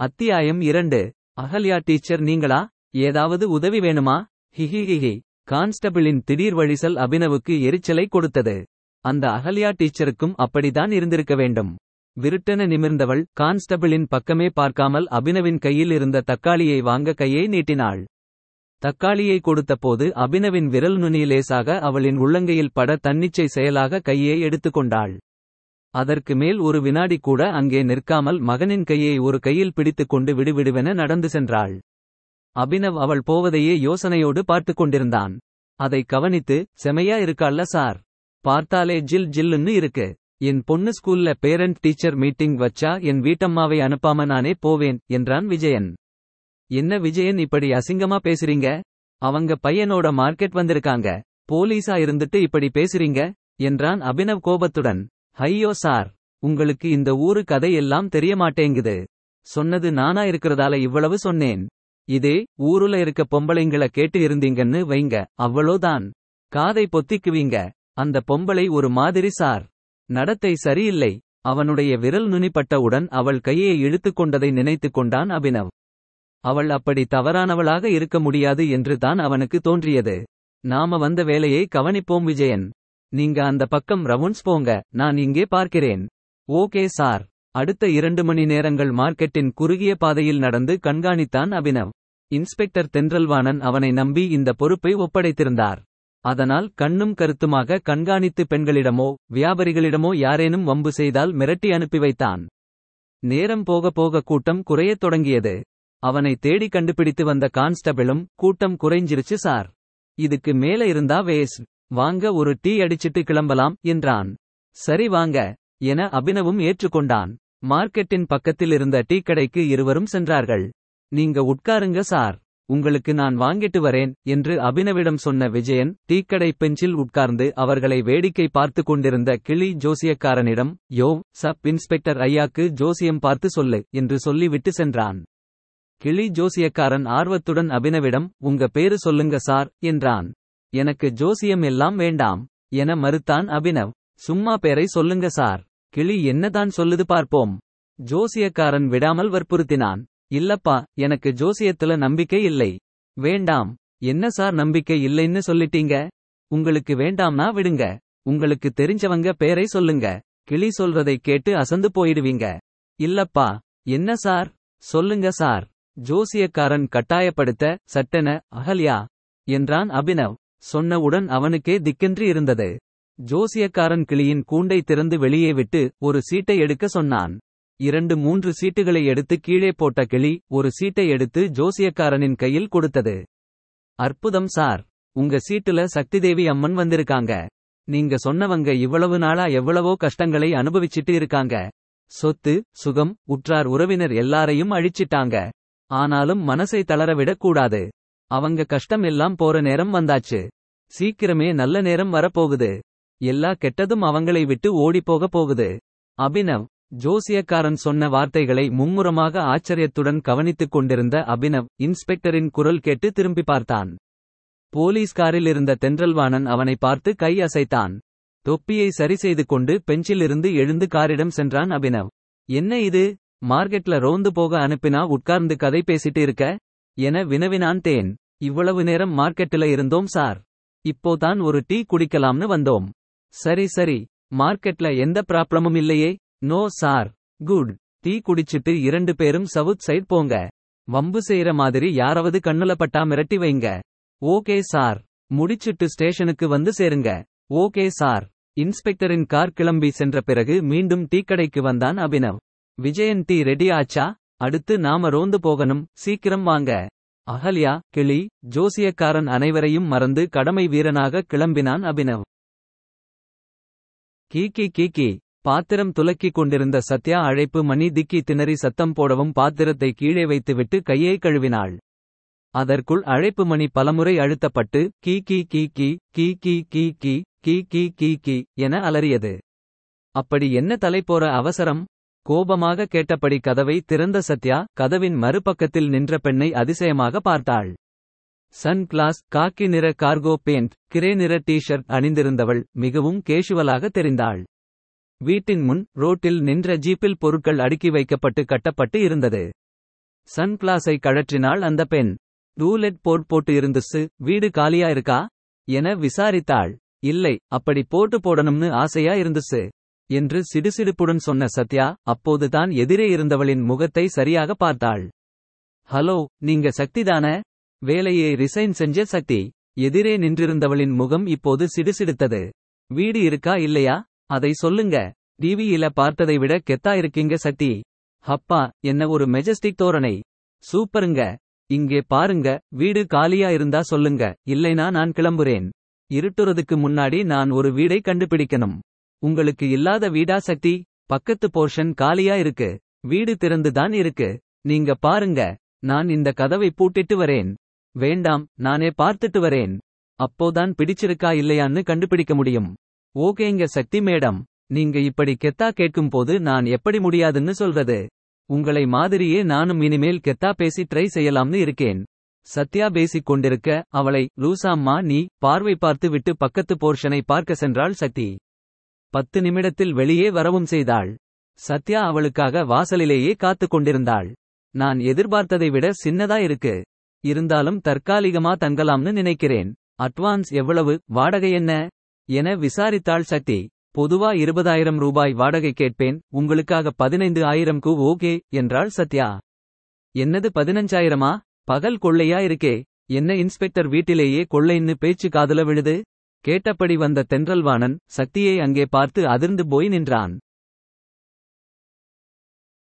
அத்தியாயம் இரண்டு. அகல்யா டீச்சர் நீங்களா? ஏதாவது உதவி வேணுமா? ஹிஹிஹிஹி கான்ஸ்டபிளின் திடீர் வழிசல் அபினவுக்கு எரிச்சலை கொடுத்தது. அந்த அகல்யா டீச்சருக்கும் அப்படித்தான் இருந்திருக்க வேண்டும். விருட்டென நிமிர்ந்தவள் கான்ஸ்டபிளின் பக்கமே பார்க்காமல் அபினவின் கையில் இருந்த தக்காளியை வாங்க கையை நீட்டினாள். தக்காளியை கொடுத்தபோது அபினவின் விரல் நுனியிலேசாக அவளின் உள்ளங்கையில் பட தன்னிச்சை செயலாக கையை எடுத்துக்கொண்டாள். அதற்கு மேல் ஒரு வினாடி கூட அங்கே நிற்காமல் மகனின் கையை ஒரு கையில் பிடித்துக் கொண்டு விடுவிடுவென நடந்து சென்றாள். அபினவ் அவள் போவதையே யோசனையோடு பார்த்துக் கொண்டிருந்தான். அதை கவனித்து செமையா இருக்கால்ல சார். பார்த்தாலே ஜில் ஜில்லுன்னு இருக்கு. என் பொண்ணு ஸ்கூல்ல பேரண்ட் டீச்சர் மீட்டிங் வச்சா என் வீட்டம்மாவை அனுப்பாம நானே போவேன் என்றான் விஜயன். என்ன விஜயன் இப்படி அசிங்கமா பேசுறீங்க? அவங்க பையனோட மார்க்கெட் வந்திருக்காங்க. போலீஸா இருந்துட்டு இப்படி பேசுறீங்க? என்றான் அபினவ் கோபத்துடன். ஐயோ சார் உங்களுக்கு இந்த ஊரு கதை எல்லாம் தெரிய மாட்டேங்குது சொன்னது நானா இருக்கிறதால இவ்வளவு சொன்னேன். இதே ஊருல இருக்க பொம்பளைங்கள கேட்டு இருந்தீங்கன்னு வைங்க அவ்வளோதான். காதை பொத்திக்குவீங்க. அந்த பொம்பளை ஒரு மாதிரி சார். நடத்தை சரியில்லை. அவனுடைய விரல் நுனிப்பட்டவுடன் அவள் கையை இழுத்துக் கொண்டதை நினைத்துக் கொண்டான் அபினவ். அவள் அப்படி தவறானவளாக இருக்க முடியாது என்று தான் அவனுக்கு தோன்றியது. நாம வந்த வேலையை கவனிப்போம் விஜயன். நீங்க அந்த பக்கம் ரவுண்ட்ஸ் போங்க நான் இங்கே பார்க்கிறேன். Okay sir. அடுத்த இரண்டு மணி நேரங்கள் மார்க்கெட்டின் குறுகிய பாதையில் நடந்து கண்காணித்தான் அபினவ். இன்ஸ்பெக்டர் தென்றல்வாணன் அவனை நம்பி இந்த பொறுப்பை ஒப்படைத்திருந்தார். அதனால் கண்ணும் கருத்துமாக கண்காணித்து பெண்களிடமோ வியாபாரிகளிடமோ யாரேனும் வம்பு செய்தால் மிரட்டி அனுப்பி வைத்தான். நேரம் போக போக கூட்டம் குறையத் தொடங்கியது. அவனை தேடி கண்டுபிடித்து வந்த கான்ஸ்டபிளும் கூட்டம் குறைஞ்சிருச்சு சார். இதுக்கு மேல இருந்தா வேஸ்ட். வாங்க ஒரு டீ அடிச்சிட்டு கிளம்பலாம் என்றான். சரி வாங்க என அபினவும் ஏற்றுக்கொண்டான். மார்க்கெட்டின் பக்கத்தில் இருந்த டீ கடைக்கு இருவரும் சென்றார்கள். நீங்க உட்காருங்க சார் உங்களுக்கு நான் வாங்கிட்டு வரேன் என்று அபினவிடம் சொன்ன விஜயன் டீக்கடை பெஞ்சில் உட்கார்ந்து அவர்களை வேடிக்கை பார்த்து கொண்டிருந்த கிளி ஜோசியக்காரனிடம் யோ சப் இன்ஸ்பெக்டர் ஐயாக்கு ஜோசியம் பார்த்து சொல்லு என்று சொல்லிவிட்டு சென்றான். கிளி ஜோசியக்காரன் ஆர்வத்துடன் அபினவிடம் உங்க பேரு சொல்லுங்க சார் என்றான். எனக்கு ஜோசியம் எல்லாம் வேண்டாம் என மறுத்தான் அபினவ். சும்மா பேரை சொல்லுங்க சார். கிளி என்னதான் சொல்லுது பார்ப்போம். ஜோசியக்காரன் விடாமல் வற்புறுத்தினான். இல்லப்பா எனக்கு ஜோசியத்துல நம்பிக்கை இல்லை. வேண்டாம். என்ன சார் நம்பிக்கை இல்லைன்னு சொல்லிட்டீங்க? உங்களுக்கு வேண்டாம்னா விடுங்க. உங்களுக்கு தெரிஞ்சவங்க பேரை சொல்லுங்க. கிளி சொல்றதை கேட்டு அசந்து போயிடுவீங்க. இல்லப்பா என்ன சார்? சொல்லுங்க சார். ஜோசியக்காரன் கட்டாயப்படுத்த சட்டென அகல்யா என்றான் அபினவ். சொன்னவுடன் அவனுக்கே திக்கென்று இருந்தது. ஜோசியக்காரன் கிளியின் கூண்டை திறந்து வெளியே விட்டு ஒரு சீட்டை எடுக்க சொன்னான். இரண்டு மூன்று சீட்டுகளை எடுத்து கீழே போட்ட கிளி ஒரு சீட்டை எடுத்து ஜோசியக்காரனின் கையில் கொடுத்தது. அற்புதம் சார். உங்க சீட்டுல சக்திதேவி அம்மன் வந்திருக்காங்க. நீங்க சொன்னவங்க இவ்வளவு நாளா எவ்வளவோ கஷ்டங்களை அனுபவிச்சிட்டு இருக்காங்க. சொத்து சுகம் உற்றார் உறவினர் எல்லாரையும் அழிச்சிட்டாங்க. ஆனாலும் மனசை தளரவிடக் கூடாது அவங்க கஷ்டம் எல்லாம் போற நேரம் வந்தாச்சு. சீக்கிரமே நல்ல நேரம் வரப்போகுது. எல்லா கெட்டதும் அவங்களை விட்டு ஓடிப்போக போகுது. அபினவ் ஜோசியக்காரன் சொன்ன வார்த்தைகளை மும்முரமாக ஆச்சரியத்துடன் கவனித்துக் கொண்டிருந்த அபினவ் இன்ஸ்பெக்டரின் குரல் கேட்டு திரும்பி பார்த்தான். போலீஸ் காரில் இருந்த தென்றல்வாணன் அவனை பார்த்து கை அசைத்தான். தொப்பியை சரி செய்து கொண்டு பெஞ்சிலிருந்து எழுந்து காரிடம் சென்றான் அபினவ். என்ன இது? மார்க்கெட்ல ரோந்து போக அனுப்பினா உட்கார்ந்து கதை பேசிட்டு இருக்க? என வினவினான் தேன். இவ்வளவு நேரம் மார்க்கெட்டில இருந்தோம் சார். இப்போதான் ஒரு டீ குடிக்கலாம்னு வந்தோம். சரி சரி. மார்க்கெட்ல எந்த ப்ராப்ளமும் இல்லையே. No sir. குட். டீ குடிச்சிட்டு இரண்டு பேரும் சவுத் சைட் போங்க. வம்பு செய்யற மாதிரி யாராவது கண்ணுல பட்டா மிரட்டி வைங்க. Okay sir. முடிச்சிட்டு ஸ்டேஷனுக்கு வந்து சேருங்க. Okay sir. இன்ஸ்பெக்டரின் கார் கிளம்பி சென்ற பிறகு மீண்டும் டீக்கடைக்கு வந்தான் அபினவ். விஜயன் டீ ரெடி ஆச்சா? அடுத்து நாம ரோந்து போகணும் சீக்கிரம் வாங்க அகல்யா கிளி ஜோசியக்காரன் அனைவரையும் மறந்து கடமை வீரனாக கிளம்பினான் அபினவ் கீக்கி கீக்கி பாத்திரம் துலக்கிக் கொண்டிருந்த சத்யா அழைப்பு மணி திக்கி திணறி சத்தம் போடவும் பாத்திரத்தை கீழே வைத்துவிட்டு கையை கழுவினாள் அதற்குள் அழைப்பு மணி பலமுறை அழுத்தப்பட்டு கீ கீ கீ கீ கீ கீ கீ கீ கீ கீ கீ கீ என அலறியது அப்படி என்ன தலை போற அவசரம் கோபமாக கேட்டபடி கதவை திறந்த சத்யா கதவின் மறுபக்கத்தில் நின்ற பெண்ணை அதிசயமாக பார்த்தாள். சன் கிளாஸ் காக்கி நிற கார்கோ பேண்ட் கிரே நிற டி ஷர்ட் அணிந்திருந்தவள் மிகவும் கேஷுவலாக தெரிந்தாள். வீட்டின் முன் ரோட்டில் நின்ற ஜீப்பில் பொருட்கள் அடுக்கி வைக்கப்பட்டு கட்டப்பட்டு இருந்தது. சன் கிளாஸை கழற்றினாள் அந்த பெண். ரூலெட் போர்ட் போட்டு இருந்துச்சு வீடு காலியா இருக்கா? என விசாரித்தாள். இல்லை அப்படி போட்டு போடணும்னு ஆசையா இருந்துச்சு என்று சிடுசிடுப்புடன் சொன்ன சத்யா அப்போதுதான் எதிரே இருந்தவளின் முகத்தை சரியாக பார்த்தாள். ஹலோ நீங்க சக்திதான? வேலையை ரிசைன் செஞ்ச சக்தி எதிரே நின்றிருந்தவளின் முகம் இப்போது சிடுசிடுத்தது. வீடு இருக்கா இல்லையா? அதை சொல்லுங்க. டிவியில பார்த்ததை விட கெத்தா இருக்கீங்க சக்தி. ஹப்பா என்ன ஒரு மெஜஸ்டிக் தோரணை. சூப்பருங்க. இங்கே பாருங்க வீடு காலியா இருந்தா சொல்லுங்க. இல்லைனா நான் கிளம்புறேன். இருட்டுறதுக்கு முன்னாடி நான் ஒரு வீடை கண்டுபிடிக்கணும். உங்களுக்கு இல்லாத வீடா சக்தி பக்கத்து போர்ஷன் காலியா இருக்கு. வீடு திறந்துதான் இருக்கு. நீங்க பாருங்க நான் இந்த கதவை பூட்டிட்டு வரேன். வேண்டாம் நானே பார்த்துட்டு வரேன். அப்போதான் பிடிச்சிருக்கா இல்லையான்னு கண்டுபிடிக்க முடியும். ஓகேங்க சக்தி மேடம் நீங்க இப்படி கெத்தா கேட்கும் போது நான் எப்படி முடியாதுன்னு சொல்றது. உங்களை மாதிரியே நானும் இனிமேல் கெத்தா பேசி ட்ரை செய்யலாம்னு இருக்கேன். சத்யா பேசிக் கொண்டிருக்க அவளை லூசாம்மா நீ பார்வை பார்த்து விட்டு பக்கத்து போர்ஷனை பார்க்க சென்றாள் சக்தி. பத்து நிமிடத்தில் வெளியே வரவும் செய்தாள். சத்யா அவளுக்காக வாசலிலேயே காத்து கொண்டிருந்தாள். நான் எதிர்பார்த்ததை விட சின்னதா இருக்கு. இருந்தாலும் தற்காலிகமா தங்கலாம்னு நினைக்கிறேன். அட்வான்ஸ் எவ்வளவு? வாடகை என்ன? என விசாரித்தாள் சக்தி. பொதுவா இருபதாயிரம் ரூபாய் வாடகை கேட்பேன். உங்களுக்காக பதினைந்து ஆயிரம்க்கு ஓகே என்றாள் சத்யா. என்னது பதினஞ்சாயிரமா? பகல் கொள்ளையா இருக்கே. என்ன இன்ஸ்பெக்டர் வீட்டிலேயே கொள்ளைன்னு பேச்சு காதுல விழுது? கேட்டபடி வந்த தென்றல்வாணன் சக்தியை அங்கே பார்த்து அதிர்ந்து போய் நின்றான்.